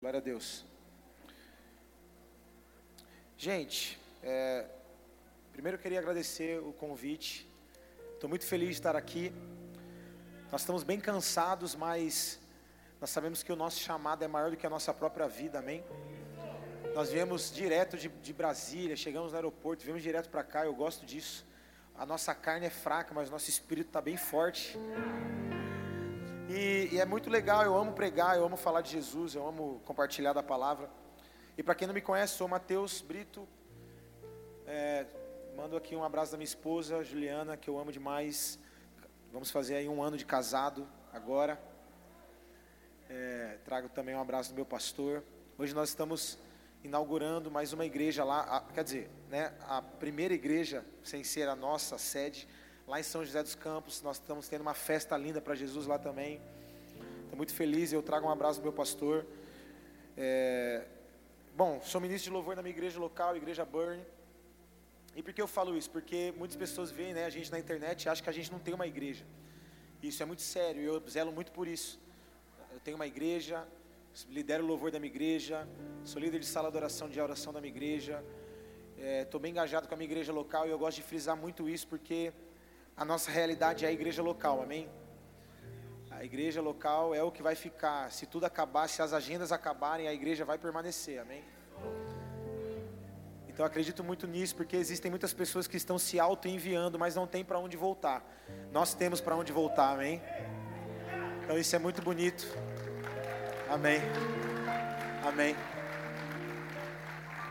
Glória a Deus. Gente, é, primeiro eu queria agradecer o convite. Estou muito feliz de estar aqui. Nós estamos bem cansados, mas nós sabemos que o nosso chamado é maior do que a nossa própria vida, amém? Nós viemos direto de, de Brasília, chegamos no aeroporto, viemos direto para cá, eu gosto disso. A nossa carne é fraca, mas o nosso espírito está bem forte. E, e, é muito legal, eu amo pregar, eu amo falar de Jesus, eu amo compartilhar da palavra. E para quem não me conhece, sou Matheus Brito. É, mando aqui um abraço da minha esposa, Juliana, que eu amo demais. Vamos fazer aí um ano de casado agora. É, trago também um abraço do meu pastor. Hoje nós estamos inaugurando mais uma igreja lá, a, quer dizer, né, a primeira igreja, sem ser a nossa sede, lá em São José dos Campos. Nós estamos tendo uma festa linda para Jesus lá também. Estou muito feliz. Eu trago um abraço do meu pastor. É... Bom, sou ministro de louvor na minha igreja local, Igreja Burn. E por que eu falo isso? Porque muitas pessoas veem né, a gente na internet e acham que a gente não tem uma igreja. Isso é muito sério, eu zelo muito por isso. Eu tenho uma igreja, lidero o louvor da minha igreja, sou líder de sala de oração, de oração da minha igreja. Estou é, bem engajado com a minha igreja local e eu gosto de frisar muito isso porque a nossa realidade é a igreja local, amém? A igreja local é o que vai ficar. Se tudo acabar, se as agendas acabarem, a igreja vai permanecer, amém? Então acredito muito nisso, porque existem muitas pessoas que estão se auto-enviando, mas não tem para onde voltar. Nós temos para onde voltar, amém? Então isso é muito bonito. Amém. Amém.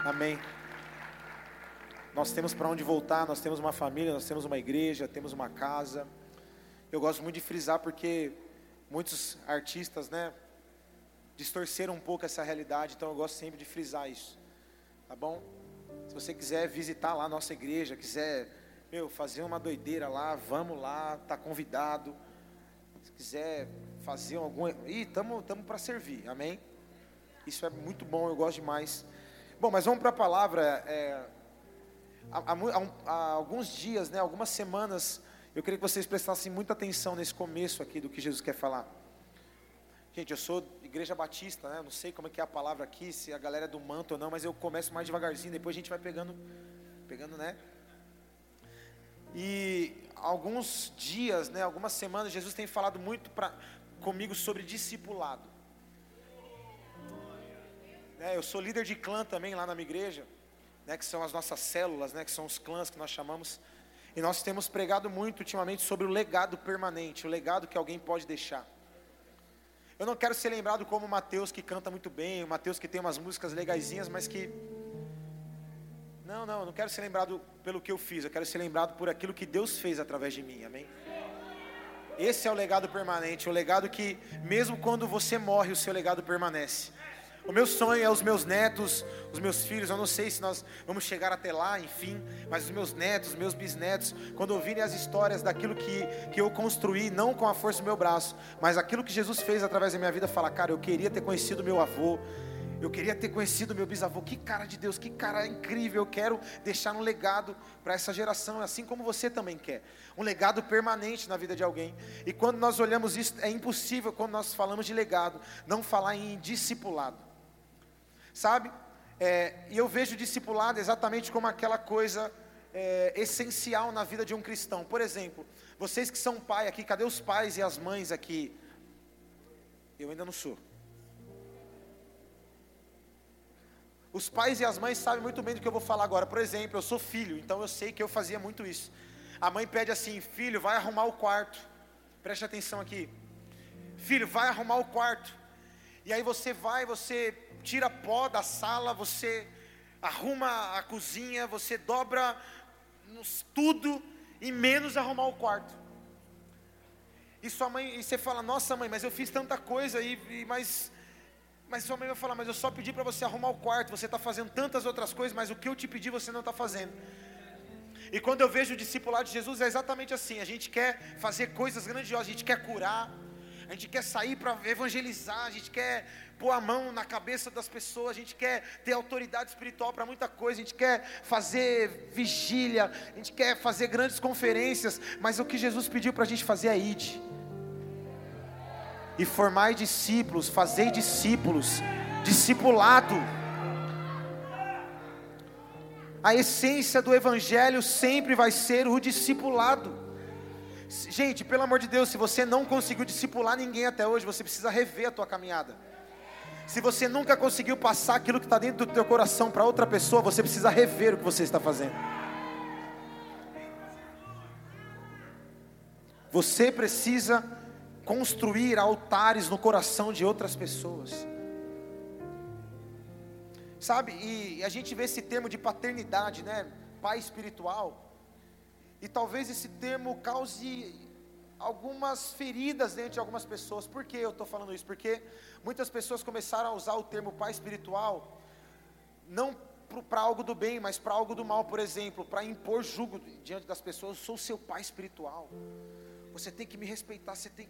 Amém. Nós temos para onde voltar, nós temos uma família, nós temos uma igreja, temos uma casa. Eu gosto muito de frisar porque muitos artistas, né, distorceram um pouco essa realidade, então eu gosto sempre de frisar isso. Tá bom? Se você quiser visitar lá a nossa igreja, quiser, meu, fazer uma doideira lá, vamos lá, tá convidado. Se quiser fazer algum, e tamo, tamo para servir. Amém? Isso é muito bom, eu gosto demais. Bom, mas vamos para a palavra. É, há, há, há alguns dias, né, algumas semanas, eu queria que vocês prestassem muita atenção nesse começo aqui do que Jesus quer falar. Gente, eu sou igreja batista, né? Não sei como é que é a palavra aqui, se a galera é do manto ou não, mas eu começo mais devagarzinho, depois a gente vai pegando, pegando, né? E alguns dias, né, algumas semanas, Jesus tem falado muito pra, comigo sobre discipulado. É, eu sou líder de clã também lá na minha igreja né, que são as nossas células, né, que são os clãs que nós chamamos. E nós temos pregado muito ultimamente sobre o legado permanente, o legado que alguém pode deixar. Eu não quero ser lembrado como o Mateus que canta muito bem, o Mateus que tem umas músicas legaisinhas, mas que. Não, não, eu não quero ser lembrado pelo que eu fiz, eu quero ser lembrado por aquilo que Deus fez através de mim, amém? Esse é o legado permanente, o legado que, mesmo quando você morre, o seu legado permanece. O meu sonho é os meus netos, os meus filhos. Eu não sei se nós vamos chegar até lá, enfim, mas os meus netos, os meus bisnetos, quando ouvirem as histórias daquilo que, que eu construí, não com a força do meu braço, mas aquilo que Jesus fez através da minha vida, falar, cara, eu queria ter conhecido meu avô. Eu queria ter conhecido meu bisavô. Que cara de Deus, que cara incrível. Eu quero deixar um legado para essa geração, assim como você também quer. Um legado permanente na vida de alguém. E quando nós olhamos isso, é impossível, quando nós falamos de legado, não falar em discipulado sabe? É, e eu vejo discipulado exatamente como aquela coisa é, essencial na vida de um cristão. Por exemplo, vocês que são pai aqui, cadê os pais e as mães aqui? Eu ainda não sou. Os pais e as mães sabem muito bem do que eu vou falar agora. Por exemplo, eu sou filho, então eu sei que eu fazia muito isso. A mãe pede assim: Filho, vai arrumar o quarto. Preste atenção aqui. Filho, vai arrumar o quarto. E aí você vai, você tira pó da sala, você arruma a cozinha, você dobra tudo e menos arrumar o quarto. E sua mãe, e você fala, nossa mãe, mas eu fiz tanta coisa e, e mas mas sua mãe vai falar, mas eu só pedi para você arrumar o quarto, você está fazendo tantas outras coisas, mas o que eu te pedi você não está fazendo. E quando eu vejo o discipulado de Jesus é exatamente assim, a gente quer fazer coisas grandiosas, a gente quer curar, a gente quer sair para evangelizar, a gente quer pôr a mão na cabeça das pessoas, a gente quer ter autoridade espiritual para muita coisa, a gente quer fazer vigília, a gente quer fazer grandes conferências, mas o que Jesus pediu para a gente fazer é ide. E formar discípulos, fazer discípulos. discipulado. A essência do Evangelho sempre vai ser o discipulado. Gente, pelo amor de Deus, se você não conseguiu discipular ninguém até hoje, você precisa rever a tua caminhada. Se você nunca conseguiu passar aquilo que está dentro do teu coração para outra pessoa, você precisa rever o que você está fazendo. Você precisa construir altares no coração de outras pessoas. Sabe, e a gente vê esse termo de paternidade, né? Pai espiritual. E talvez esse termo cause algumas feridas dentro de algumas pessoas. Por que eu estou falando isso? Porque muitas pessoas começaram a usar o termo pai espiritual, não para algo do bem, mas para algo do mal, por exemplo, para impor jugo diante das pessoas. Eu sou seu pai espiritual. Você tem que me respeitar. Você tem.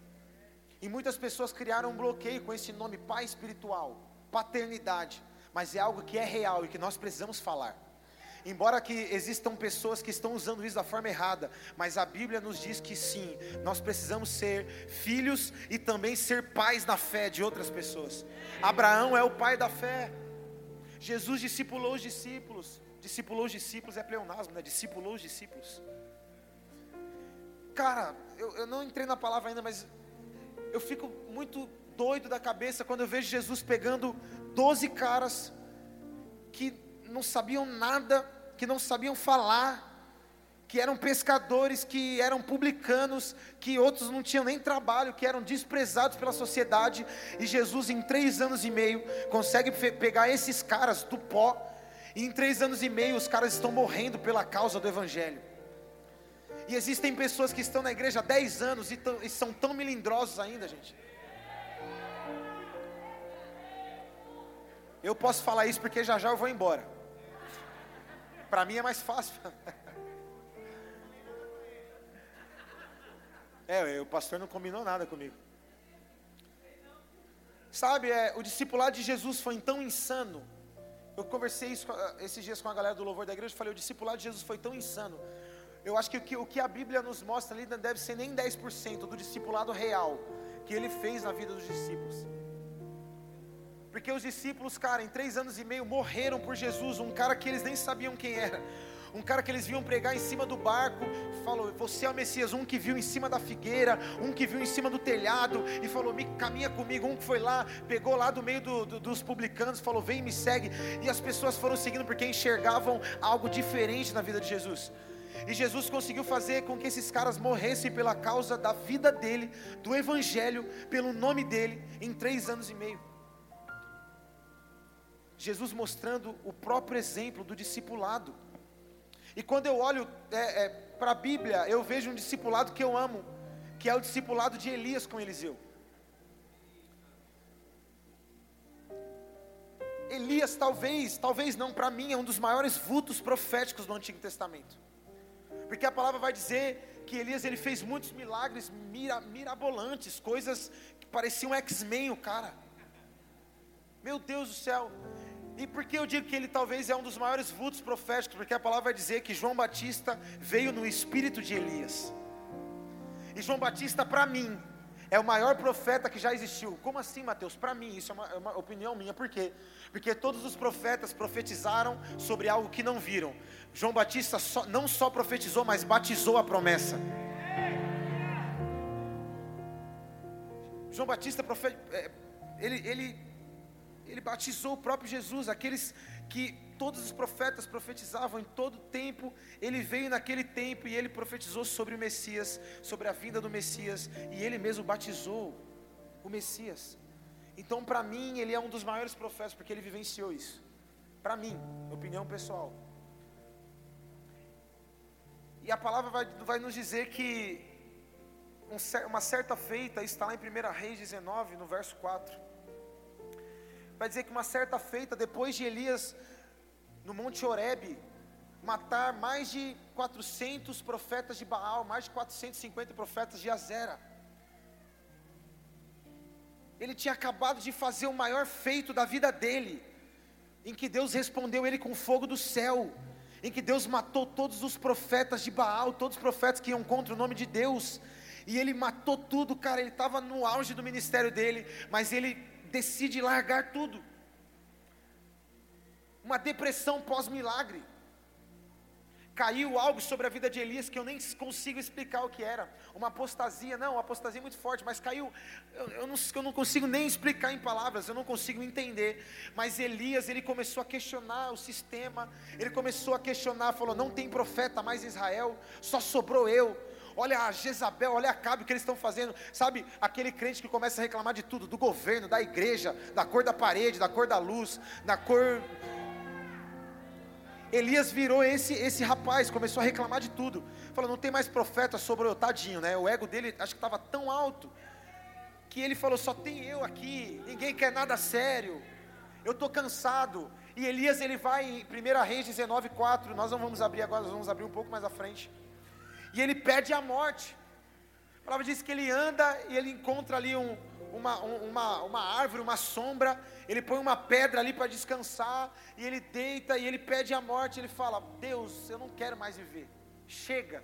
E muitas pessoas criaram um bloqueio com esse nome pai espiritual, paternidade mas é algo que é real e que nós precisamos falar. Embora que existam pessoas que estão usando isso da forma errada, mas a Bíblia nos diz que sim, nós precisamos ser filhos e também ser pais na fé de outras pessoas. Abraão é o pai da fé. Jesus discipulou os discípulos. Discipulou os discípulos é pleonasmo, né? Discipulou os discípulos. Cara, eu, eu não entrei na palavra ainda, mas eu fico muito doido da cabeça quando eu vejo Jesus pegando doze caras que não sabiam nada, que não sabiam falar, que eram pescadores, que eram publicanos, que outros não tinham nem trabalho, que eram desprezados pela sociedade, e Jesus, em três anos e meio, consegue pegar esses caras do pó, e em três anos e meio os caras estão morrendo pela causa do Evangelho. E existem pessoas que estão na igreja há dez anos e, e são tão melindrosos ainda, gente. Eu posso falar isso porque já já eu vou embora. Para mim é mais fácil. É, o pastor não combinou nada comigo. Sabe, é, o discipulado de Jesus foi tão insano. Eu conversei isso, esses dias com a galera do louvor da igreja. Falei, o discipulado de Jesus foi tão insano. Eu acho que o, que o que a Bíblia nos mostra ali não deve ser nem 10% do discipulado real que ele fez na vida dos discípulos. Porque os discípulos, cara, em três anos e meio morreram por Jesus, um cara que eles nem sabiam quem era. Um cara que eles viam pregar em cima do barco, falou: Você é o Messias. Um que viu em cima da figueira, um que viu em cima do telhado e falou: Me caminha comigo. Um que foi lá, pegou lá do meio do, do, dos publicanos, falou: Vem, me segue. E as pessoas foram seguindo porque enxergavam algo diferente na vida de Jesus. E Jesus conseguiu fazer com que esses caras morressem pela causa da vida dele, do Evangelho, pelo nome dele, em três anos e meio. Jesus mostrando o próprio exemplo do discipulado. E quando eu olho é, é, para a Bíblia, eu vejo um discipulado que eu amo, que é o discipulado de Elias com Eliseu. Elias, talvez, talvez não, para mim, é um dos maiores vultos proféticos do Antigo Testamento. Porque a palavra vai dizer que Elias ele fez muitos milagres mira, mirabolantes, coisas que pareciam X-Men, o cara. Meu Deus do céu. E por que eu digo que ele talvez é um dos maiores vultos proféticos? Porque a palavra vai dizer que João Batista veio no espírito de Elias. E João Batista, para mim, é o maior profeta que já existiu. Como assim, Mateus? Para mim, isso é uma, é uma, opinião minha. Por quê? Porque todos os profetas profetizaram sobre algo que não viram. João Batista só, não só profetizou, mas batizou a promessa. João Batista, profe, é, ele, ele ele batizou o próprio Jesus, aqueles que todos os profetas profetizavam em todo tempo, ele veio naquele tempo e ele profetizou sobre o Messias, sobre a vinda do Messias, e ele mesmo batizou o Messias. Então, para mim, ele é um dos maiores profetas, porque ele vivenciou isso. Para mim, opinião pessoal. E a palavra vai, vai nos dizer que uma certa feita, está lá em 1 Reis 19, no verso 4 vai dizer que uma certa feita, depois de Elias, no Monte Horebe, matar mais de 400 profetas de Baal, mais de 450 profetas de Azera. Ele tinha acabado de fazer o maior feito da vida dele, em que Deus respondeu ele com fogo do céu, em que Deus matou todos os profetas de Baal, todos os profetas que iam contra o nome de Deus, e ele matou tudo, cara. Ele estava no auge do ministério dele, mas ele decide largar tudo. uma depressão pós-milagre. Caiu algo sobre a vida de Elias que eu nem consigo explicar o que era. Uma apostasia, não, uma apostasia muito forte, mas caiu. Eu, eu, não, eu não consigo nem explicar em palavras, eu não consigo entender. Mas Elias, ele começou a questionar o sistema, ele começou a questionar, falou: não tem profeta mais em Israel, só sobrou eu olha a Jezabel, olha a Cabe, o que eles estão fazendo. Sabe, aquele crente que começa a reclamar de tudo, do governo, da igreja, da cor da parede, da cor da luz, da cor. Elias virou esse, esse rapaz, começou a reclamar de tudo. Falou, não tem mais profeta sobre o tadinho, né? O ego dele acho que estava tão alto que ele falou: só tem eu aqui, ninguém quer nada sério. Eu estou cansado. E Elias ele vai em 1 Reis 19:4. Nós não vamos abrir agora, nós vamos abrir um pouco mais à frente e ele perde a morte. A palavra diz que ele anda e ele encontra ali um, uma, uma, uma árvore, uma sombra, ele põe uma pedra ali para descansar, e ele deita e ele pede a morte. Ele fala: Deus, eu não quero mais viver, chega.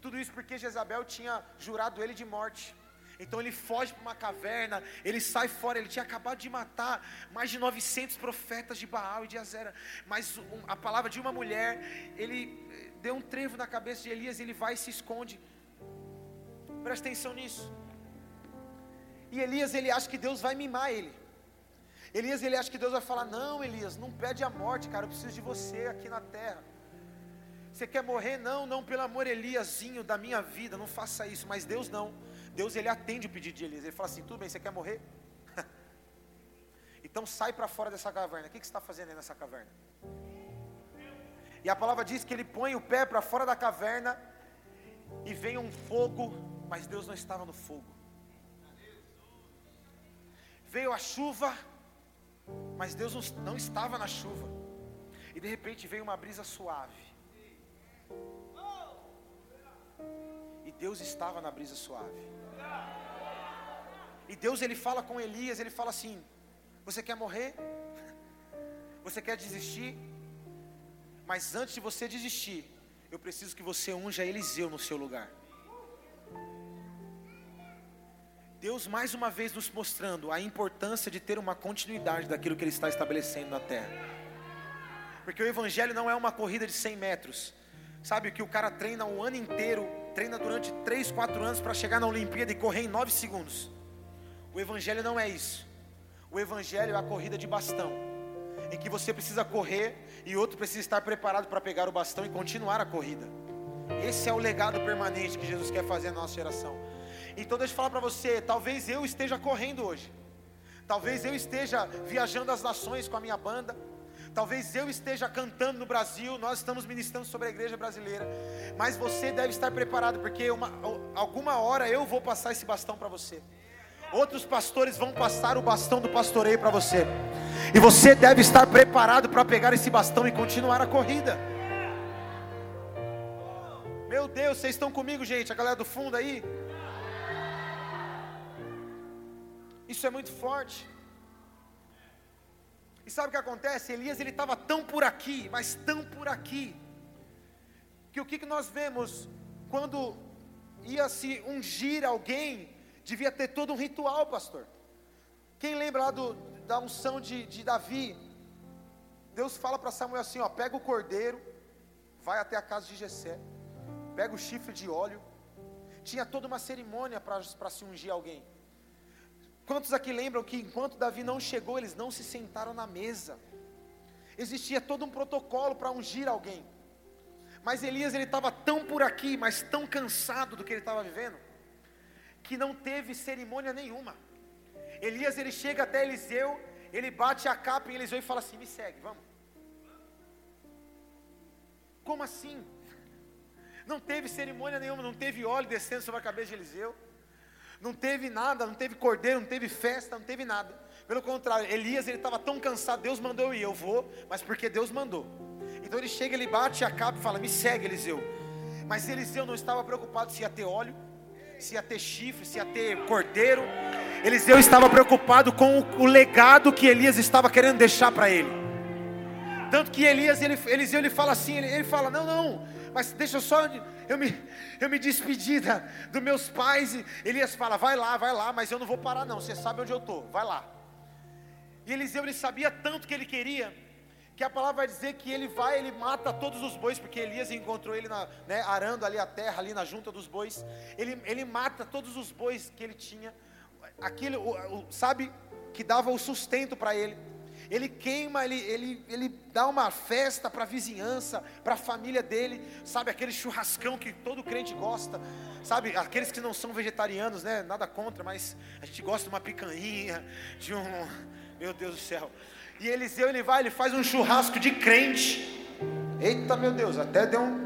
Tudo isso porque Jezabel tinha jurado ele de morte. Então ele foge para uma caverna, ele sai fora, ele tinha acabado de matar mais de 900 profetas de Baal e de Azera. Mas a palavra de uma mulher, ele deu um trevo na cabeça de Elias, ele vai e se esconde. Presta atenção nisso. E Elias, ele acha que Deus vai mimar ele. Elias, ele acha que Deus vai falar: Não, Elias, não pede a morte, cara, eu preciso de você aqui na terra. Você quer morrer? Não, não, pelo amor, Eliasinho da minha vida, não faça isso. Mas Deus não. Deus, ele atende o pedido de Elias. Ele fala assim: Tudo bem, você quer morrer? então sai para fora dessa caverna. O que, que você está fazendo aí nessa caverna? E a palavra diz que ele põe o pé para fora da caverna e vem um fogo, mas Deus não estava no fogo. Veio a chuva, mas Deus não estava na chuva. E de repente veio uma brisa suave. E Deus estava na brisa suave. E Deus ele fala com Elias, ele fala assim: Você quer morrer? Você quer desistir? Mas antes de você desistir, eu preciso que você unja Eliseu no seu lugar. Deus mais uma vez nos mostrando a importância de ter uma continuidade daquilo que Ele está estabelecendo na terra. Porque o Evangelho não é uma corrida de 100 metros. Sabe que o cara treina o ano inteiro, treina durante 3, 4 anos para chegar na Olimpíada e correr em 9 segundos. O Evangelho não é isso. O Evangelho é a corrida de bastão em que você precisa correr e outro precisa estar preparado para pegar o bastão e continuar a corrida. Esse é o legado permanente que Jesus quer fazer na nossa geração. Então deixa eu falar para você, talvez eu esteja correndo hoje. Talvez eu esteja viajando as nações com a minha banda. Talvez eu esteja cantando no Brasil, nós estamos ministrando sobre a igreja brasileira. Mas você deve estar preparado, porque uma, alguma hora eu vou passar esse bastão para você. Outros pastores vão passar o bastão do pastoreio para você. E você deve estar preparado para pegar esse bastão e continuar a corrida. Meu Deus, vocês estão comigo, gente? A galera do fundo aí? Isso é muito forte. E sabe o que acontece? Elias ele estava tão por aqui, mas tão por aqui, que o que, que nós vemos quando ia se ungir alguém Devia ter todo um ritual, pastor. Quem lembra lá do, da unção de, de Davi? Deus fala para Samuel assim: ó, pega o cordeiro, vai até a casa de Jessé, pega o chifre de óleo. Tinha toda uma cerimônia para se ungir alguém. Quantos aqui lembram que enquanto Davi não chegou, eles não se sentaram na mesa? Existia todo um protocolo para ungir alguém. Mas Elias ele estava tão por aqui, mas tão cansado do que ele estava vivendo, que não teve cerimônia nenhuma. Elias ele chega até Eliseu, ele bate a capa em Eliseu e fala assim: "Me segue, vamos". Como assim? Não teve cerimônia nenhuma, não teve óleo descendo sobre a cabeça de Eliseu. Não teve nada, não teve cordeiro, não teve festa, não teve nada. Pelo contrário, Elias ele estava tão cansado, Deus mandou eu ir, eu vou, mas porque Deus mandou. Então ele chega, ele bate a capa e fala: "Me segue, Eliseu". Mas Eliseu não estava preocupado se ia ter óleo, se ia ter chifre, se ia ter cordeiro. Eliseu estava preocupado com o, legado que Elias estava querendo deixar para ele. Tanto que Elias, ele, Eliseu, ele fala assim, ele, ele fala, não, não, mas deixa só eu me, eu me despedir dos meus pais. E Elias fala, vai lá, vai lá, mas eu não vou parar não, você sabe onde eu estou, vai lá. E Eliseu, ele sabia tanto que ele queria, que a palavra vai dizer que ele vai, ele mata todos os bois, porque Elias encontrou ele na, né, arando ali a terra, ali na junta dos bois. Ele, ele mata todos os bois que ele tinha, aquilo, o, o, sabe, que dava o sustento para ele. Ele queima, ele, ele, ele dá uma festa para a vizinhança, para a família dele, sabe, aquele churrascão que todo crente gosta, sabe, aqueles que não são vegetarianos, né, nada contra, mas a gente gosta de uma picanha, de um, meu Deus do céu, e Eliseu ele vai, ele faz um churrasco de crente. Eita meu Deus, até deu um.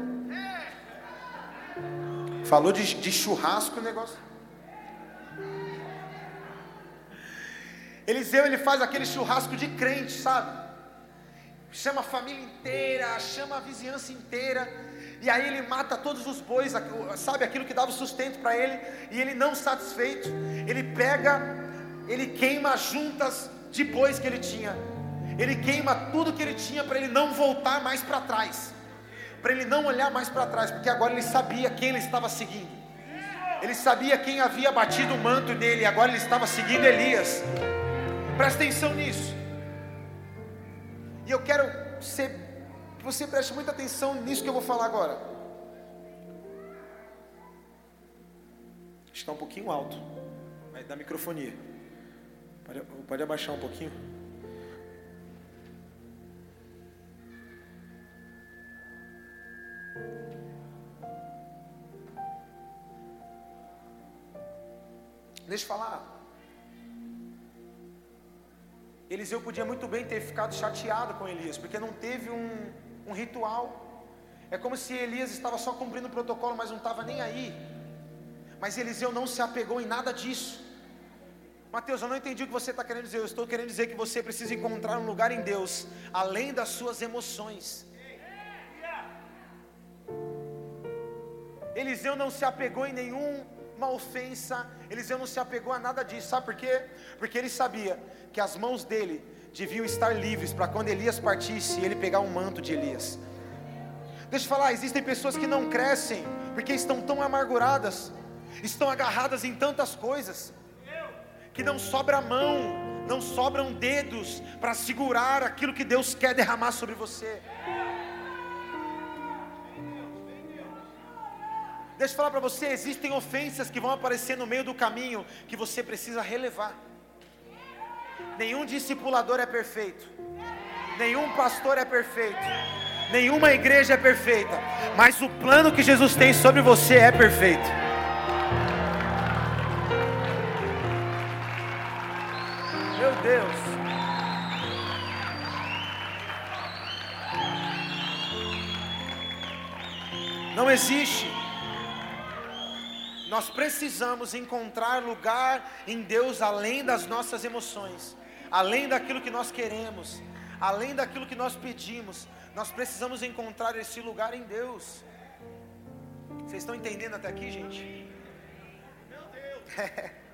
Falou de, de churrasco o negócio. Eliseu ele faz aquele churrasco de crente, sabe? Chama a família inteira, chama a vizinhança inteira. E aí ele mata todos os bois, sabe aquilo que dava sustento para ele, e ele não satisfeito, ele pega, ele queima as juntas de bois que ele tinha ele queima tudo que ele tinha para ele não voltar mais para trás, para ele não olhar mais para trás, porque agora ele sabia quem ele estava seguindo. Ele sabia quem havia batido o manto nele, agora ele estava seguindo Elias. Presta atenção nisso. E eu quero ser, que você preste muita atenção nisso que eu vou falar agora. Está um pouquinho alto, vai dar microfonia. Pode, pode abaixar um pouquinho. Deixa eu falar. Eliseu podia muito bem ter ficado chateado com Elias, porque não teve um, um ritual. É como se Elias estava só cumprindo o protocolo, mas não estava nem aí. Mas Eliseu não se apegou em nada disso. Mateus, eu não entendi o que você está querendo dizer. Eu estou querendo dizer que você precisa encontrar um lugar em Deus, além das suas emoções. Eliseu não se apegou em nenhuma ofensa, Eliseu não se apegou a nada disso, sabe por quê? Porque ele sabia que as mãos dele deviam estar livres para quando Elias partisse, ele pegar um manto de Elias. Deixa eu falar, existem pessoas que não crescem porque estão tão amarguradas, estão agarradas em tantas coisas, que não sobra mão, não sobram dedos para segurar aquilo que Deus quer derramar sobre você. Deixa eu falar para você: existem ofensas que vão aparecer no meio do caminho que você precisa relevar. Nenhum discipulador é perfeito, nenhum pastor é perfeito, nenhuma igreja é perfeita, mas o plano que Jesus tem sobre você é perfeito. Meu Deus. Não existe nós precisamos encontrar lugar em Deus além das nossas emoções, além daquilo que nós queremos, além daquilo que nós pedimos. Nós precisamos encontrar esse lugar em Deus. Vocês estão entendendo até aqui, gente? Meu Deus!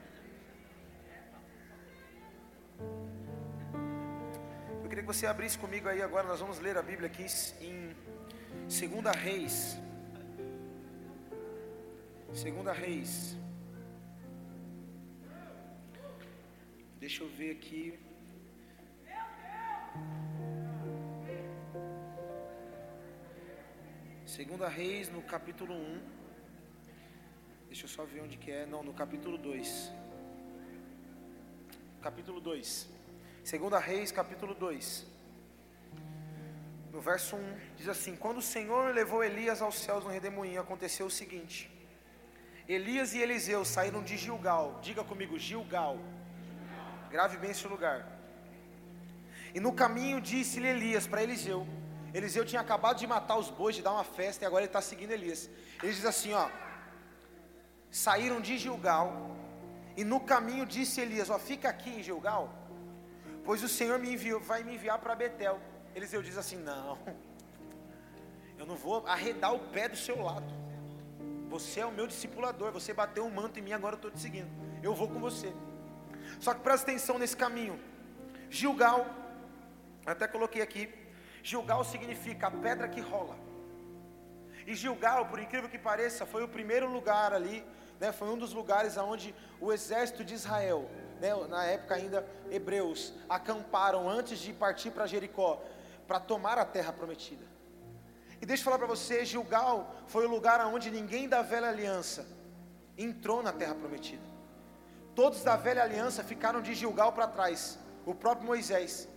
Eu queria que você abrisse comigo aí agora. Nós vamos ler a Bíblia aqui em 2 Reis. Segunda Reis. Deixa eu ver aqui. Segunda Reis no capítulo 1. Deixa eu só ver onde que é. Não, no capítulo 2. Capítulo 2. Segunda Reis, capítulo 2. No verso 1 diz assim: Quando o Senhor levou Elias aos céus no redemoinho, aconteceu o seguinte: Elias e Eliseu saíram de Gilgal. Diga comigo, Gilgal. Grave bem esse lugar. E no caminho disse-lhe Elias para Eliseu. Eliseu tinha acabado de matar os bois, de dar uma festa, e agora ele está seguindo Elias. Ele diz assim: ó. Saíram de Gilgal. E no caminho disse Elias: Ó, fica aqui em Gilgal, pois o Senhor me enviou, vai me enviar para Betel. Eliseu diz assim: Não, eu não vou arredar o pé do seu lado. Você é o meu discipulador. Você bateu um manto em mim, agora eu estou te seguindo. Eu vou com você. Só que presta atenção nesse caminho. Gilgal, até coloquei aqui. Gilgal significa a pedra que rola. E Gilgal, por incrível que pareça, foi o primeiro lugar ali, né, foi um dos lugares onde o exército de Israel, né, na época ainda hebreus, acamparam antes de partir para Jericó. para tomar a terra prometida. E deixa eu falar para você, Gilgal foi o lugar onde ninguém da velha aliança entrou na terra prometida. Todos da velha aliança ficaram de Gilgal para trás. O próprio Moisés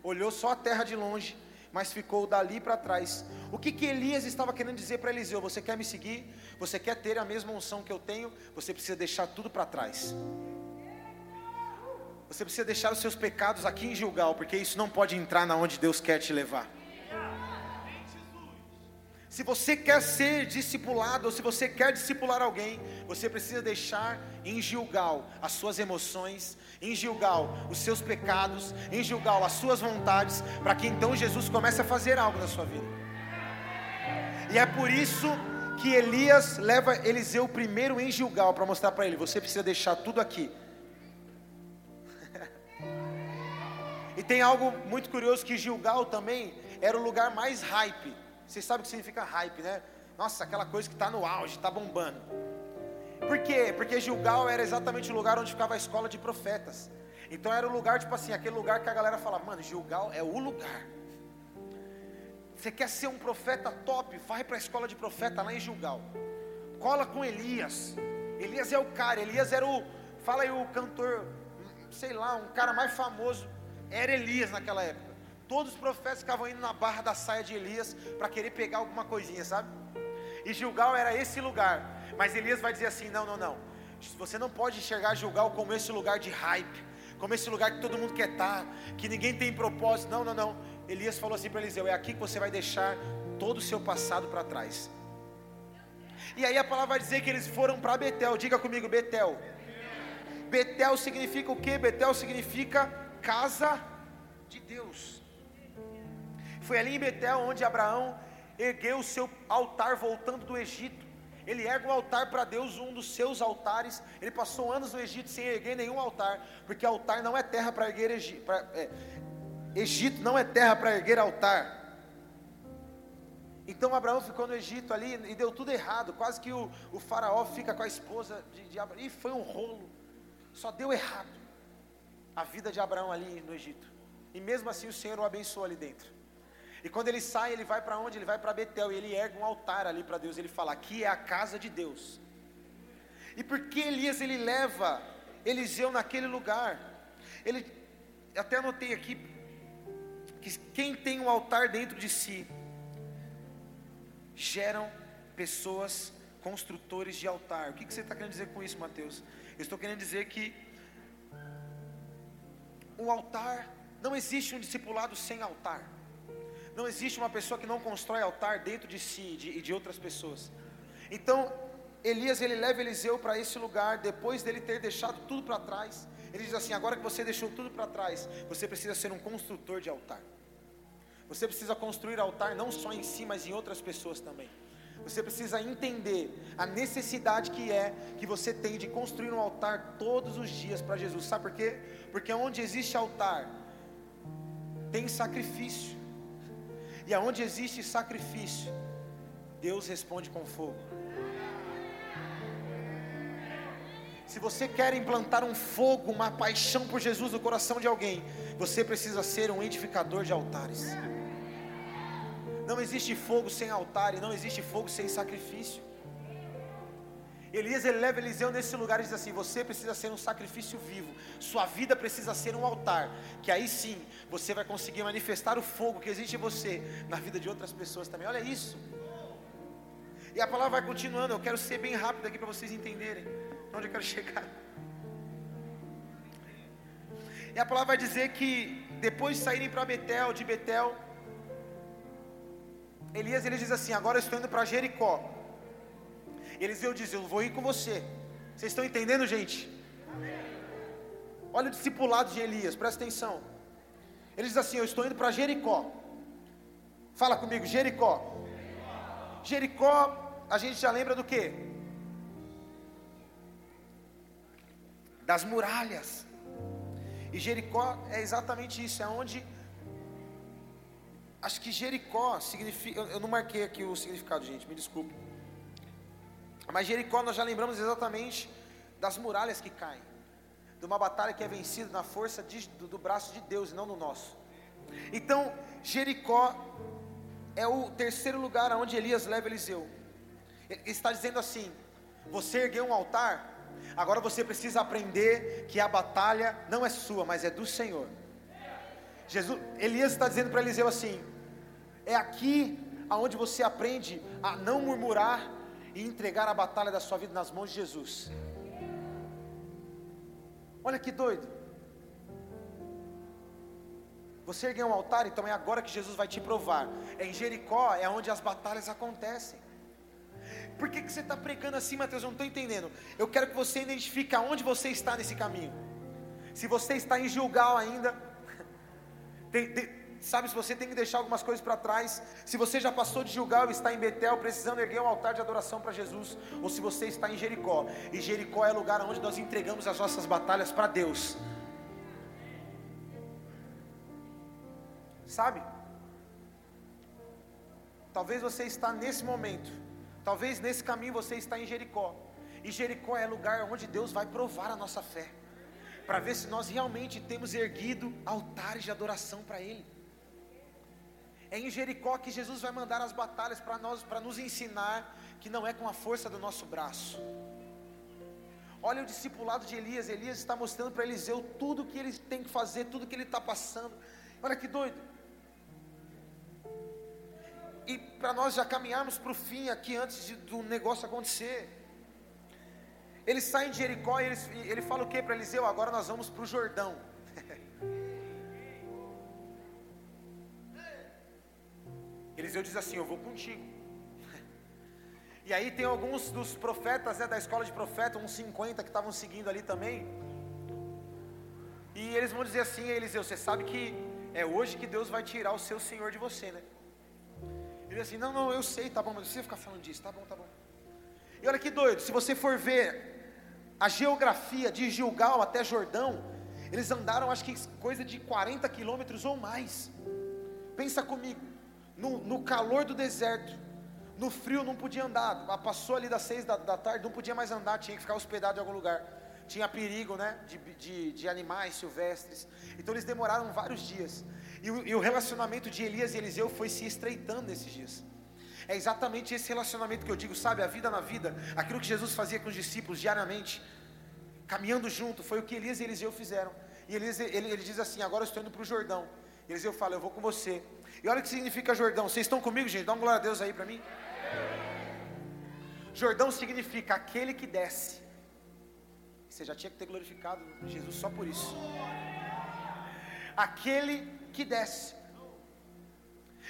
olhou só a terra de longe, mas ficou dali para trás. O que, que Elias estava querendo dizer para Eliseu? Você quer me seguir? Você quer ter a mesma unção que eu tenho? Você precisa deixar tudo para trás. Você precisa deixar os seus pecados aqui em Gilgal, porque isso não pode entrar na onde Deus quer te levar. Se você quer ser discipulado, ou se você quer discipular alguém, você precisa deixar em Gilgal as suas emoções, em Gilgal os seus pecados, em Gilgal as suas vontades, para que então Jesus comece a fazer algo na sua vida. E é por isso que Elias leva Eliseu primeiro em Gilgal para mostrar para ele: você precisa deixar tudo aqui E tem algo muito curioso que Gilgal também era o lugar mais hype. Vocês sabem o que significa hype, né? Nossa, aquela coisa que está no auge, está bombando. Por quê? Porque Gilgal era exatamente o lugar onde ficava a escola de profetas. Então era o lugar, tipo assim, aquele lugar que a galera falava, mano, Gilgal é o lugar. Você quer ser um profeta top? Vai para a escola de profeta lá em Gilgal. Cola com Elias. Elias é o cara, Elias era o, fala aí o cantor, sei lá, um cara mais famoso era Elias naquela época. Todos os profetas ficavam indo na barra da saia de Elias para querer pegar alguma coisinha, sabe? E Gilgal era esse lugar. Mas Elias vai dizer assim: não, não, não. Você não pode enxergar Gilgal como esse lugar de hype, como esse lugar que todo mundo quer estar, que ninguém tem propósito. Não, não, não. Elias falou assim para Eliseu: é aqui que você vai deixar todo o seu passado para trás. E aí a palavra vai dizer que eles foram para Betel. Diga comigo, Betel. Betel significa o que? Betel significa casa de Deus. Foi ali em Betel onde Abraão ergueu o seu altar voltando do Egito. Ele ergue um altar para Deus, um dos seus altares. Ele passou anos no Egito sem erguer nenhum altar, porque altar não é terra para erguer Egito. É, Egito não é terra para erguer altar. Então Abraão ficou no Egito ali e deu tudo errado. Quase que o, o faraó fica com a esposa de, de Abraão. E foi um rolo. Só deu errado a vida de Abraão ali no Egito. E mesmo assim o Senhor o abençoou ali dentro. E quando ele sai, ele vai para onde? Ele vai para Betel e ele ergue um altar ali para Deus. Ele fala: Aqui é a casa de Deus. E por que Elias ele leva Eliseu naquele lugar? Ele até anotei aqui que quem tem um altar dentro de si geram pessoas construtores de altar. O que, que você está querendo dizer com isso, Mateus? Eu estou querendo dizer que um altar, não existe um discipulado sem altar. Não existe uma pessoa que não constrói altar dentro de si e de, de outras pessoas. Então, Elias ele leva Eliseu para esse lugar depois dele ter deixado tudo para trás. Ele diz assim: agora que você deixou tudo para trás, você precisa ser um construtor de altar. Você precisa construir altar não só em si, mas em outras pessoas também. Você precisa entender a necessidade que é que você tem de construir um altar todos os dias para Jesus. Sabe por quê? Porque onde existe altar, tem sacrifício. E aonde existe sacrifício, Deus responde com fogo. Se você quer implantar um fogo, uma paixão por Jesus no coração de alguém, você precisa ser um edificador de altares. Não existe fogo sem altar e não existe fogo sem sacrifício. Elias ele leva Eliseu nesse lugar e diz assim: Você precisa ser um sacrifício vivo, sua vida precisa ser um altar, que aí sim você vai conseguir manifestar o fogo que existe em você na vida de outras pessoas também. Olha isso. E a palavra vai continuando. Eu quero ser bem rápido aqui para vocês entenderem onde eu quero chegar. E a palavra vai dizer que depois de saírem para Betel, de Betel, Elias ele diz assim: Agora eu estou indo para Jericó. Eliseu diz: Eu vou ir com você. Vocês estão entendendo, gente? Olha o discipulado de Elias, presta atenção. Ele diz assim: Eu estou indo para Jericó. Fala comigo, Jericó. Jericó, a gente já lembra do que? Das muralhas. E Jericó é exatamente isso, é onde Acho que Jericó significa. Eu não marquei aqui o significado, gente, me desculpe. Mas Jericó nós já lembramos exatamente das muralhas que caem, de uma batalha que é vencida na força de, do, do, braço de Deus e não no nosso. Então, Jericó é o terceiro lugar aonde Elias leva Eliseu. Ele está dizendo assim: você ergueu um altar, agora você precisa aprender que a batalha não é sua, mas é do Senhor. Jesus, Elias está dizendo para Eliseu assim: é aqui aonde você aprende a não murmurar e entregar a batalha da sua vida nas mãos de Jesus. Olha que doido. Você ergueu um altar, então é agora que Jesus vai te provar. É em Jericó, é onde as batalhas acontecem. Por que, que você está pregando assim, Mateus? Eu não estou entendendo. Eu quero que você identifique aonde você está nesse caminho. Se você está em Gilgal ainda, tem, tem, sabe, se você tem que deixar algumas coisas para trás, se você já passou de Gilgal e está em Betel, precisando erguer um altar de adoração para Jesus, ou se você está em Jericó, e Jericó é o lugar onde nós entregamos as nossas batalhas para Deus. Sabe? Talvez você está nesse momento, talvez nesse caminho você está em Jericó, e Jericó é lugar onde Deus vai provar a nossa fé para ver se nós realmente temos erguido altares de adoração para Ele. É em Jericó que Jesus vai mandar as batalhas para nós, para nos ensinar que não é com a força do nosso braço. Olha o discipulado de Elias. Elias está mostrando para Eliseu tudo que ele tem que fazer, tudo que ele está passando. Olha que doido. E para nós já caminharmos para o fim aqui antes de, do negócio acontecer. Eles saem de Jericó e ele, ele fala o que para Eliseu? Agora nós vamos para o Jordão. Eliseu diz assim: Eu vou contigo. E aí tem alguns dos profetas né, da escola de profeta, uns 50 que estavam seguindo ali também. E eles vão dizer assim a Eliseu: Você sabe que é hoje que Deus vai tirar o seu senhor de você, né? Ele assim: Não, não, eu sei, tá bom, mas você ficar falando disso, tá bom, tá bom. E olha que doido, se você for ver a geografia de Gilgal até Jordão, eles andaram acho que coisa de 40 quilômetros ou mais. Pensa comigo, no, no, calor do deserto, no frio não podia andar, passou ali das seis da, da, tarde, não podia mais andar, tinha que ficar hospedado em algum lugar. Tinha perigo, né, de, de, de animais silvestres. Então eles demoraram vários dias. E o, e o relacionamento de Elias e Eliseu foi se estreitando nesses dias. É exatamente esse relacionamento que eu digo, sabe? A vida na vida, aquilo que Jesus fazia com os discípulos diariamente, caminhando junto, foi o que Elias e Eliseu fizeram. E Elias, ele, ele diz assim: Agora eu estou indo para o Jordão. Eliseu fala: Eu vou com você. E olha o que significa Jordão. Vocês estão comigo, gente? Dá uma glória a Deus aí para mim. Jordão significa aquele que desce. Você já tinha que ter glorificado Jesus só por isso. Aquele que desce.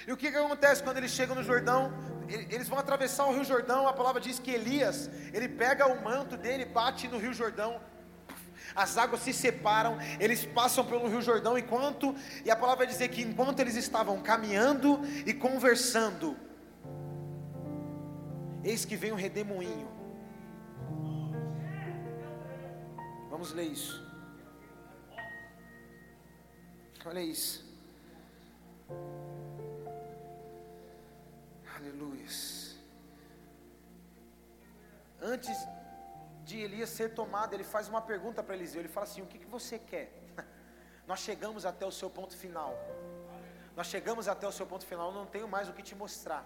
E o que, que acontece quando eles chegam no Jordão? Eles vão atravessar o Rio Jordão. A palavra diz que Elias, ele pega o manto dele, bate no Rio Jordão. As águas se separam, eles passam pelo Rio Jordão enquanto, e a palavra vai dizer que enquanto eles estavam caminhando e conversando, eis que vem um redemoinho. Vamos ler isso. Olha isso. Aleluias. Antes de Elias ser tomado, ele faz uma pergunta para Eliseu. Ele fala assim: O que, que você quer? Nós chegamos até o seu ponto final. Nós chegamos até o seu ponto final. Eu não tenho mais o que te mostrar.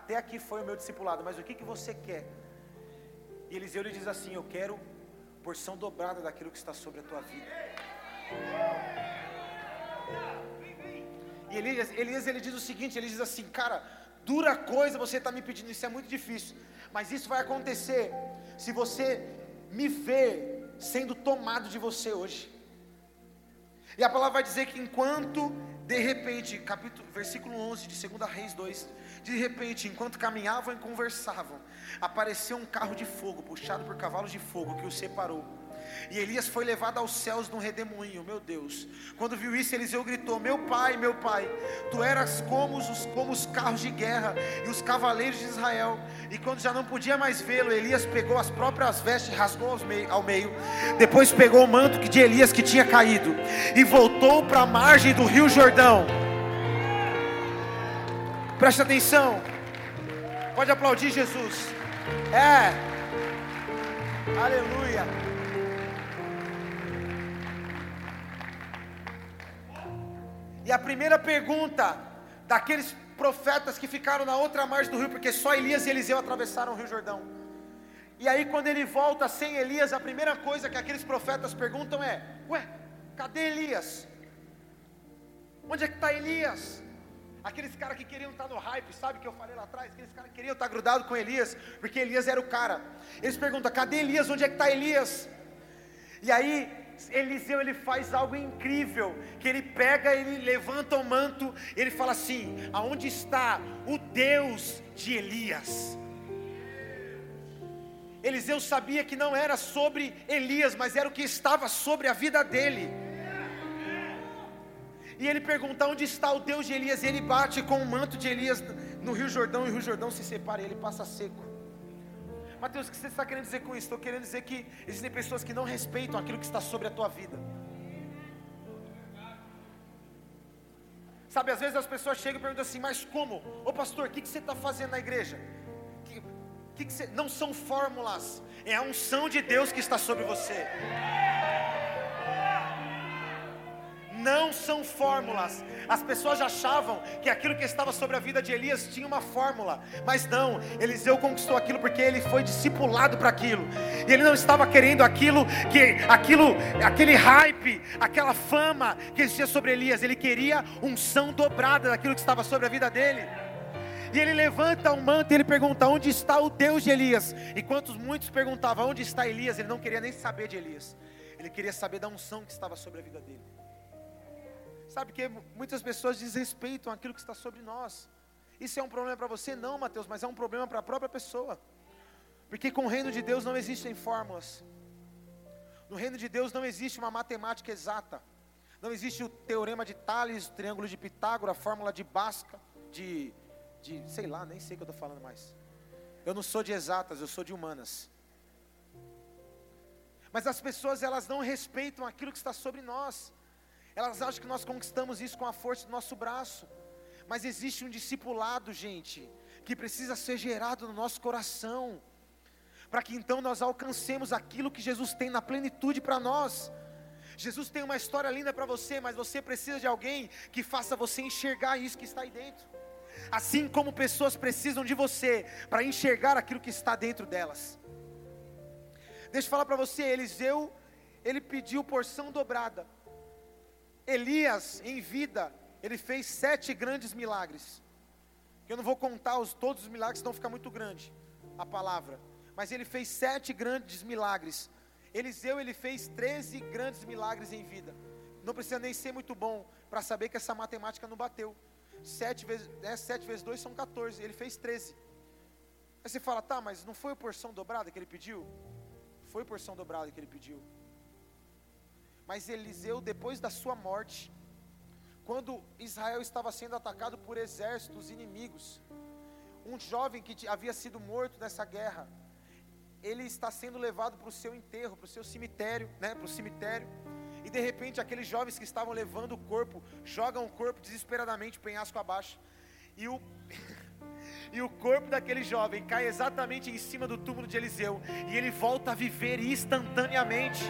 Até aqui foi o meu discipulado, mas o que, que você quer? E Eliseu lhe diz assim: Eu quero porção dobrada daquilo que está sobre a tua vida. E Elias, Elias ele diz o seguinte: Ele diz assim, cara, dura coisa você está me pedindo, isso é muito difícil. Mas isso vai acontecer se você me ver sendo tomado de você hoje. E a palavra vai dizer que enquanto, de repente, capítulo, versículo 11 de 2 Reis 2, de repente, enquanto caminhavam e conversavam, apareceu um carro de fogo, puxado por cavalos de fogo, que os separou. E Elias foi levado aos céus num redemoinho, meu Deus. Quando viu isso, Eliseu gritou: Meu pai, meu pai, tu eras como os, como os carros de guerra e os cavaleiros de Israel. E quando já não podia mais vê-lo, Elias pegou as próprias vestes e rasgou ao meio. Depois pegou o manto de Elias que tinha caído e voltou para a margem do rio Jordão. Preste atenção. Pode aplaudir Jesus. É. Aleluia. E a primeira pergunta daqueles profetas que ficaram na outra margem do rio, porque só Elias e Eliseu atravessaram o Rio Jordão. E aí, quando ele volta sem Elias, a primeira coisa que aqueles profetas perguntam é: Ué, cadê Elias? Onde é que está Elias? Aqueles caras que queriam estar no hype, sabe que eu falei lá atrás? Aqueles caras que queriam estar grudados com Elias, porque Elias era o cara. Eles perguntam: cadê Elias? Onde é que está Elias? E aí, Eliseu ele faz algo incrível, que ele pega, ele levanta o manto, ele fala assim: aonde está o Deus de Elias? Eliseu sabia que não era sobre Elias, mas era o que estava sobre a vida dele. E ele pergunta onde está o Deus de Elias, e ele bate com o manto de Elias no Rio Jordão, e o Rio Jordão se separa, e ele passa seco. Mateus, o que você está querendo dizer com isso? Estou querendo dizer que existem pessoas que não respeitam aquilo que está sobre a tua vida. Sabe, às vezes as pessoas chegam e perguntam assim, mas como? Ô pastor, o que, que você está fazendo na igreja? Que, que, que você... Não são fórmulas, é a unção de Deus que está sobre você. Não são fórmulas. As pessoas achavam que aquilo que estava sobre a vida de Elias tinha uma fórmula, mas não. Eliseu conquistou aquilo porque ele foi discipulado para aquilo. E ele não estava querendo aquilo que aquilo, aquele hype, aquela fama que existia sobre Elias. Ele queria unção dobrada daquilo que estava sobre a vida dele. E ele levanta o manto e ele pergunta: Onde está o Deus de Elias? Enquanto muitos perguntavam: Onde está Elias? Ele não queria nem saber de Elias. Ele queria saber da unção que estava sobre a vida dele. Sabe que muitas pessoas desrespeitam aquilo que está sobre nós. Isso é um problema para você? Não, Mateus, mas é um problema para a própria pessoa. Porque com o reino de Deus não existem fórmulas. No reino de Deus não existe uma matemática exata. Não existe o teorema de Tales, o triângulo de Pitágoras, a fórmula de Bhaskara, de, de sei lá, nem sei o que eu estou falando mais. Eu não sou de exatas, eu sou de humanas. Mas as pessoas elas não respeitam aquilo que está sobre nós. Elas acham que nós conquistamos isso com a força do nosso braço. Mas existe um discipulado, gente, que precisa ser gerado no nosso coração, para que então nós alcancemos aquilo que Jesus tem na plenitude para nós. Jesus tem uma história linda para você, mas você precisa de alguém que faça você enxergar isso que está aí dentro. Assim como pessoas precisam de você para enxergar aquilo que está dentro delas. Deixa eu falar para você, Eliseu, ele pediu porção dobrada. Elias, em vida, ele fez sete grandes milagres. Eu não vou contar os, todos os milagres, senão fica muito grande a palavra. Mas ele fez sete grandes milagres. Eliseu, ele fez treze grandes milagres em vida. Não precisa nem ser muito bom para saber que essa matemática não bateu. Sete vezes, é, sete vezes dois são 14. Ele fez treze. Aí você fala, tá, mas não foi porção dobrada que ele pediu? Foi porção dobrada que ele pediu. Mas Eliseu, depois da sua morte, quando Israel estava sendo atacado por exércitos inimigos, um jovem que havia sido morto nessa guerra, ele está sendo levado para o seu enterro, para o seu cemitério, né, para o cemitério, e de repente aqueles jovens que estavam levando o corpo, jogam o corpo desesperadamente penhasco abaixo, e o e o corpo daquele jovem cai exatamente em cima do túmulo de Eliseu, e ele volta a viver instantaneamente.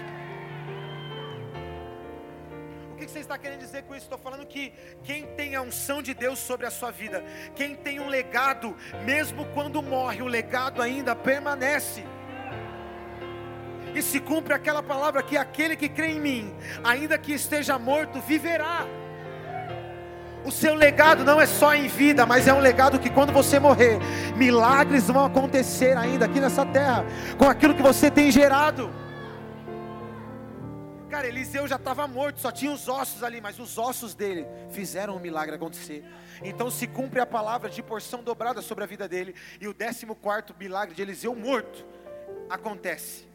Você está querendo dizer com isso? Estou falando que quem tem a unção de Deus sobre a sua vida, quem tem um legado, mesmo quando morre, o legado ainda permanece. E se cumpre aquela palavra que aquele que crê em mim, ainda que esteja morto, viverá. O seu legado não é só em vida, mas é um legado que quando você morrer, milagres vão acontecer ainda aqui nessa terra, com aquilo que você tem gerado. Cara, Eliseu já estava morto, só tinha os ossos ali, mas os ossos dele fizeram um milagre acontecer. Então se cumpre a palavra de porção dobrada sobre a vida dele, e o décimo quarto milagre de Eliseu morto acontece.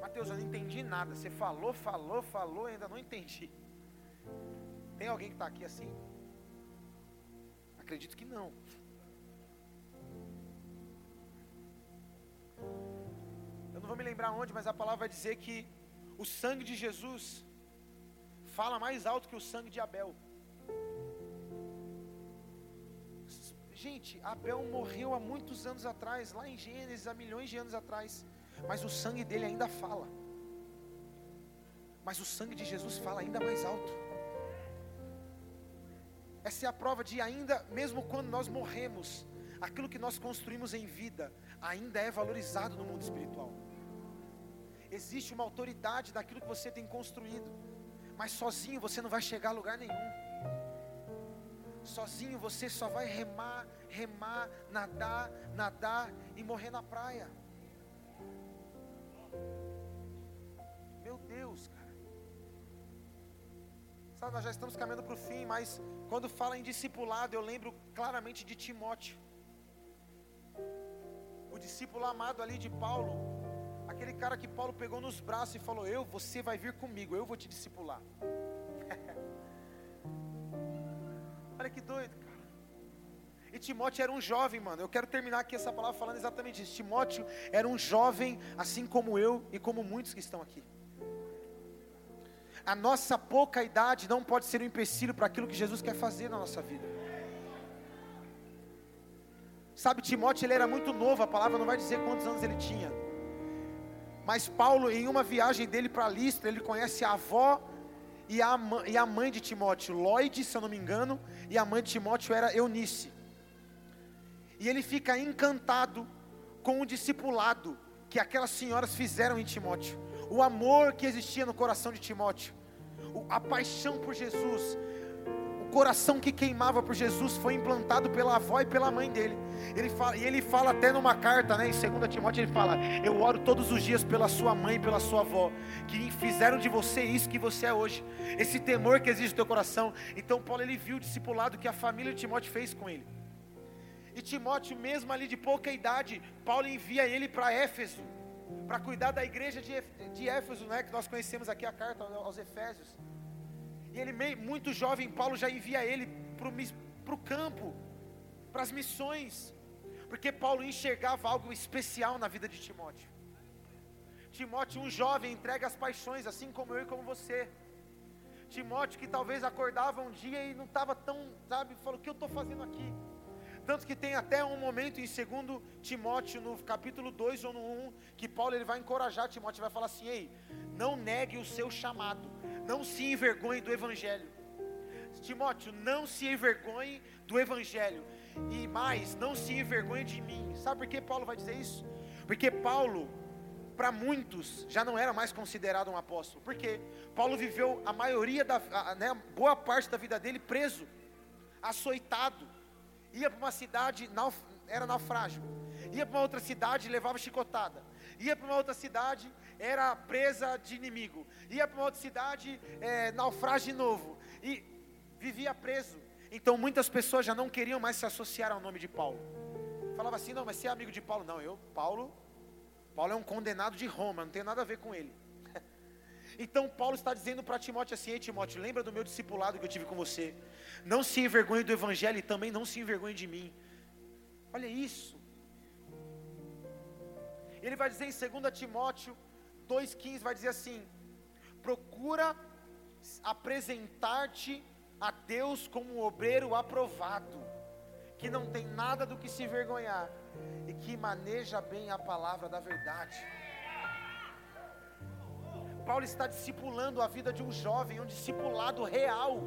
Mateus, eu não entendi nada. Você falou, falou, falou, ainda não entendi. Tem alguém que está aqui assim? Acredito que não. Não vou me lembrar onde, mas a palavra vai dizer que o sangue de Jesus fala mais alto que o sangue de Abel. Gente, Abel morreu há muitos anos atrás, lá em Gênesis, há milhões de anos atrás, mas o sangue dele ainda fala. mas o sangue de Jesus fala ainda mais alto. Essa é a prova de ainda, mesmo quando nós morremos, aquilo que nós construímos em vida ainda é valorizado no mundo espiritual. Existe uma autoridade daquilo que você tem construído, mas sozinho você não vai chegar a lugar nenhum. Sozinho você só vai remar, remar, nadar, nadar e morrer na praia. Meu Deus, cara. Sabe, nós já estamos caminhando para o fim, mas quando fala em discipulado, eu lembro claramente de Timóteo. O discípulo amado ali de Paulo, aquele cara que Paulo pegou nos braços e falou: Eu, você vai vir comigo, eu vou te discipular. Olha que doido, cara. E Timóteo era um jovem, mano. Eu quero terminar aqui essa palavra falando exatamente isso. Timóteo era um jovem, assim como eu e como muitos que estão aqui. A nossa pouca idade não pode ser um empecilho para aquilo que Jesus quer fazer na nossa vida. Sabe, Timóteo ele era muito novo, a palavra não vai dizer quantos anos ele tinha. Mas Paulo, em uma viagem dele para Listra, ele conhece a avó e a, e a mãe de Timóteo, Lloyd, se eu não me engano, e a mãe de Timóteo era Eunice. E ele fica encantado com o discipulado que aquelas senhoras fizeram em Timóteo. O amor que existia no coração de Timóteo, a paixão por Jesus, coração que queimava por Jesus foi implantado pela avó e pela mãe dele. Ele fala, e ele fala até numa carta, né, em 2 Timóteo, ele fala: Eu oro todos os dias pela sua mãe e pela sua avó, que fizeram de você isso que você é hoje, esse temor que existe no teu coração. Então, Paulo ele viu o discipulado que a família de Timóteo fez com ele. E Timóteo, mesmo ali de pouca idade, Paulo envia ele para Éfeso para cuidar da igreja de, Éfeso, né, que nós conhecemos aqui a carta aos Efésios. E ele, muito jovem, Paulo já envia ele para o campo, para as missões, porque Paulo enxergava algo especial na vida de Timóteo. Timóteo, um jovem, entrega as paixões, assim como eu e como você. Timóteo, que talvez acordava um dia e não estava tão, sabe, falou: O que eu estou fazendo aqui? Tanto que tem até um momento em 2 Timóteo, no capítulo 2 ou no 1, que Paulo ele vai encorajar Timóteo, vai falar assim: Ei, não negue o seu chamado, não se envergonhe do Evangelho. Timóteo, não se envergonhe do Evangelho, e mais, não se envergonhe de mim. Sabe por que Paulo vai dizer isso? Porque Paulo, para muitos, já não era mais considerado um apóstolo, porque Paulo viveu a maioria da, a, né, boa parte da vida dele preso, açoitado ia para uma cidade, era naufrágio, ia para uma outra cidade, levava chicotada, ia para uma outra cidade, era presa de inimigo, ia para uma outra cidade, é, naufrágio novo, e vivia preso. Então muitas pessoas já não queriam mais se associar ao nome de Paulo. Falava assim, não, mas você é amigo de Paulo? Não, eu, Paulo, Paulo é um condenado de Roma, não tem nada a ver com ele. Então Paulo está dizendo para Timóteo assim: Ei Timóteo, lembra do meu discipulado que eu tive com você. Não se envergonhe do Evangelho e também não se envergonhe de mim. Olha isso. Ele vai dizer em 2 Timóteo 2,15: vai dizer assim: procura apresentar-te a Deus como um obreiro aprovado, que não tem nada do que se envergonhar e que maneja bem a palavra da verdade. Paulo está discipulando a vida de um jovem, um discipulado real.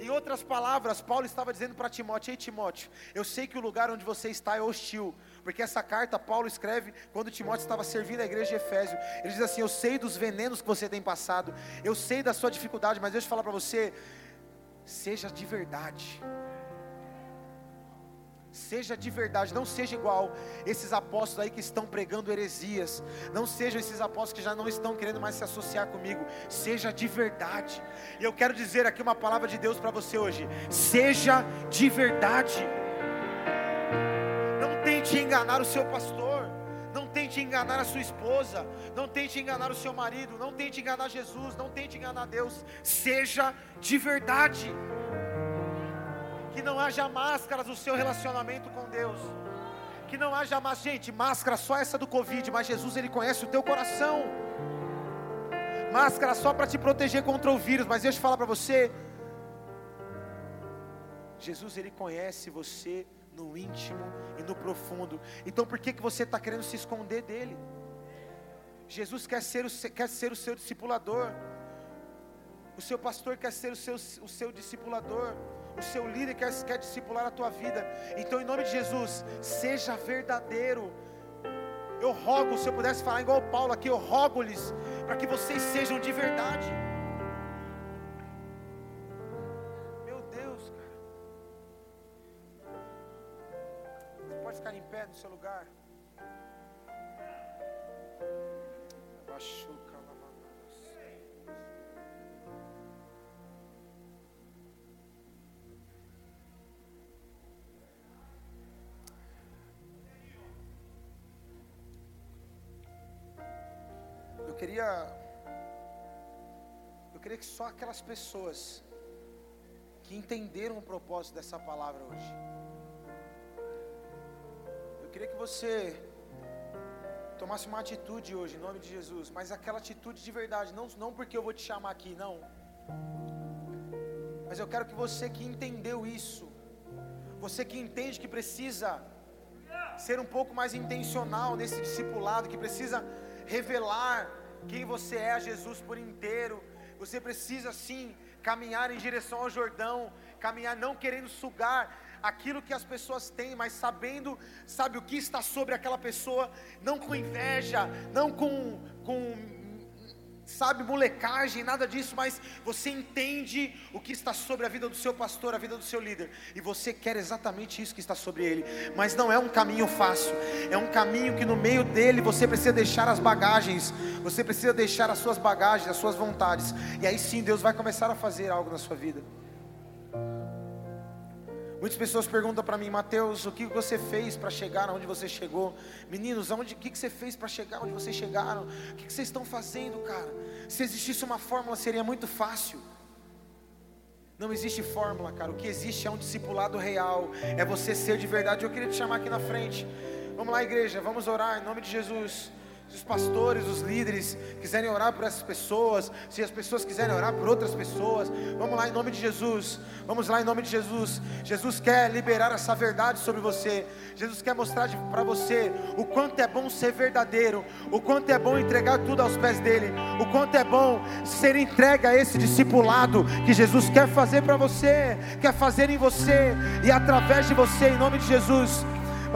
Em outras palavras, Paulo estava dizendo para Timóteo: Ei Timóteo, eu sei que o lugar onde você está é hostil, porque essa carta Paulo escreve quando Timóteo estava servindo a igreja de Efésio. Ele diz assim: Eu sei dos venenos que você tem passado, eu sei da sua dificuldade, mas deixa eu falar para você: seja de verdade seja de verdade, não seja igual esses apóstolos aí que estão pregando heresias, não sejam esses apóstolos que já não estão querendo mais se associar comigo, seja de verdade. E eu quero dizer aqui uma palavra de Deus para você hoje: seja de verdade. Não tente enganar o seu pastor, não tente enganar a sua esposa, não tente enganar o seu marido, não tente enganar Jesus, não tente enganar Deus, seja de verdade que não haja máscaras no seu relacionamento com Deus. Que não haja mais, gente, máscara só essa do Covid, mas Jesus ele conhece o teu coração. Máscara só para te proteger contra o vírus, mas deixa eu falar para você. Jesus ele conhece você no íntimo e no profundo. Então por que, que você está querendo se esconder dele? Jesus quer ser, o, quer ser o seu discipulador. O seu pastor quer ser o seu, o seu discipulador. O seu líder quer, quer discipular a tua vida. Então, em nome de Jesus, seja verdadeiro. Eu rogo, se eu pudesse falar igual Paulo aqui, eu rogo-lhes para que vocês sejam de verdade. Meu Deus, cara. Você pode ficar em pé no seu lugar. Queria eu queria que só aquelas pessoas que entenderam o propósito dessa palavra hoje. Eu queria que você tomasse uma atitude hoje, em nome de Jesus, mas aquela atitude de verdade, não, não porque eu vou te chamar aqui, não. Mas eu quero que você que entendeu isso, você que entende que precisa ser um pouco mais intencional nesse discipulado, que precisa revelar quem você é a Jesus por inteiro. Você precisa sim caminhar em direção ao Jordão, caminhar não querendo sugar aquilo que as pessoas têm, mas sabendo, sabe o que está sobre aquela pessoa, não com inveja, não com, com sabe, molecagem, nada disso, mas você entende o que está sobre a vida do seu pastor, a vida do seu líder, e você quer exatamente isso que está sobre ele, mas não é um caminho fácil, é um caminho que no meio dele você precisa deixar as bagagens, você precisa deixar as suas bagagens, as suas vontades, e aí sim Deus vai começar a fazer algo na sua vida. Muitas pessoas perguntam para mim, Mateus, o que você fez para chegar onde você chegou? Meninos, aonde, o que você fez para chegar onde vocês chegaram? O que vocês estão fazendo, cara? Se existisse uma fórmula, seria muito fácil. Não existe fórmula, cara. O que existe é um discipulado real. É você ser de verdade. Eu queria te chamar aqui na frente. Vamos lá, igreja. Vamos orar em nome de Jesus. Se os pastores, os líderes quiserem orar por essas pessoas, se as pessoas quiserem orar por outras pessoas, vamos lá em nome de Jesus. Vamos lá em nome de Jesus. Jesus quer liberar essa verdade sobre você. Jesus quer mostrar para você o quanto é bom ser verdadeiro, o quanto é bom entregar tudo aos pés dele, o quanto é bom ser entregue a esse discipulado que Jesus quer fazer para você, quer fazer em você e através de você, em nome de Jesus.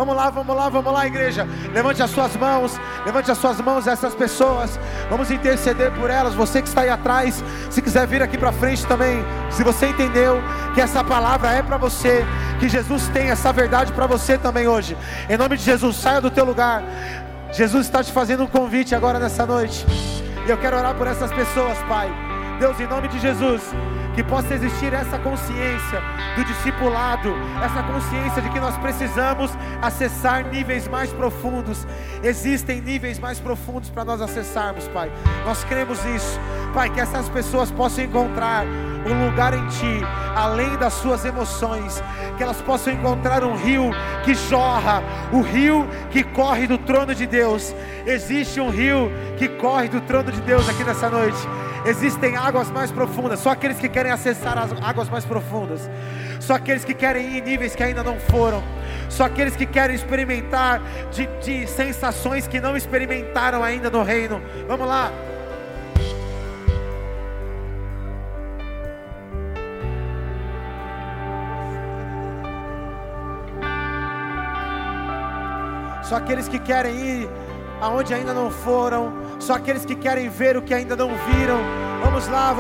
Vamos lá, vamos lá, vamos lá, igreja. Levante as suas mãos, levante as suas mãos a essas pessoas. Vamos interceder por elas. Você que está aí atrás, se quiser vir aqui para frente também, se você entendeu que essa palavra é para você, que Jesus tem essa verdade para você também hoje. Em nome de Jesus, saia do teu lugar. Jesus está te fazendo um convite agora nessa noite. E eu quero orar por essas pessoas, Pai. Deus, em nome de Jesus, que possa existir essa consciência do discipulado, essa consciência de que nós precisamos acessar níveis mais profundos. Existem níveis mais profundos para nós acessarmos, Pai. Nós cremos nisso, Pai, que essas pessoas possam encontrar um lugar em Ti, além das suas emoções, que elas possam encontrar um rio que jorra, o rio que corre do trono de Deus. Existe um rio que corre do trono de Deus aqui nessa noite. Existem águas mais profundas, só aqueles que querem acessar as águas mais profundas, só aqueles que querem ir em níveis que ainda não foram, só aqueles que querem experimentar de, de sensações que não experimentaram ainda no reino. Vamos lá. Só aqueles que querem ir aonde ainda não foram, só aqueles que querem ver o que ainda não viram. Vamos lá, vamos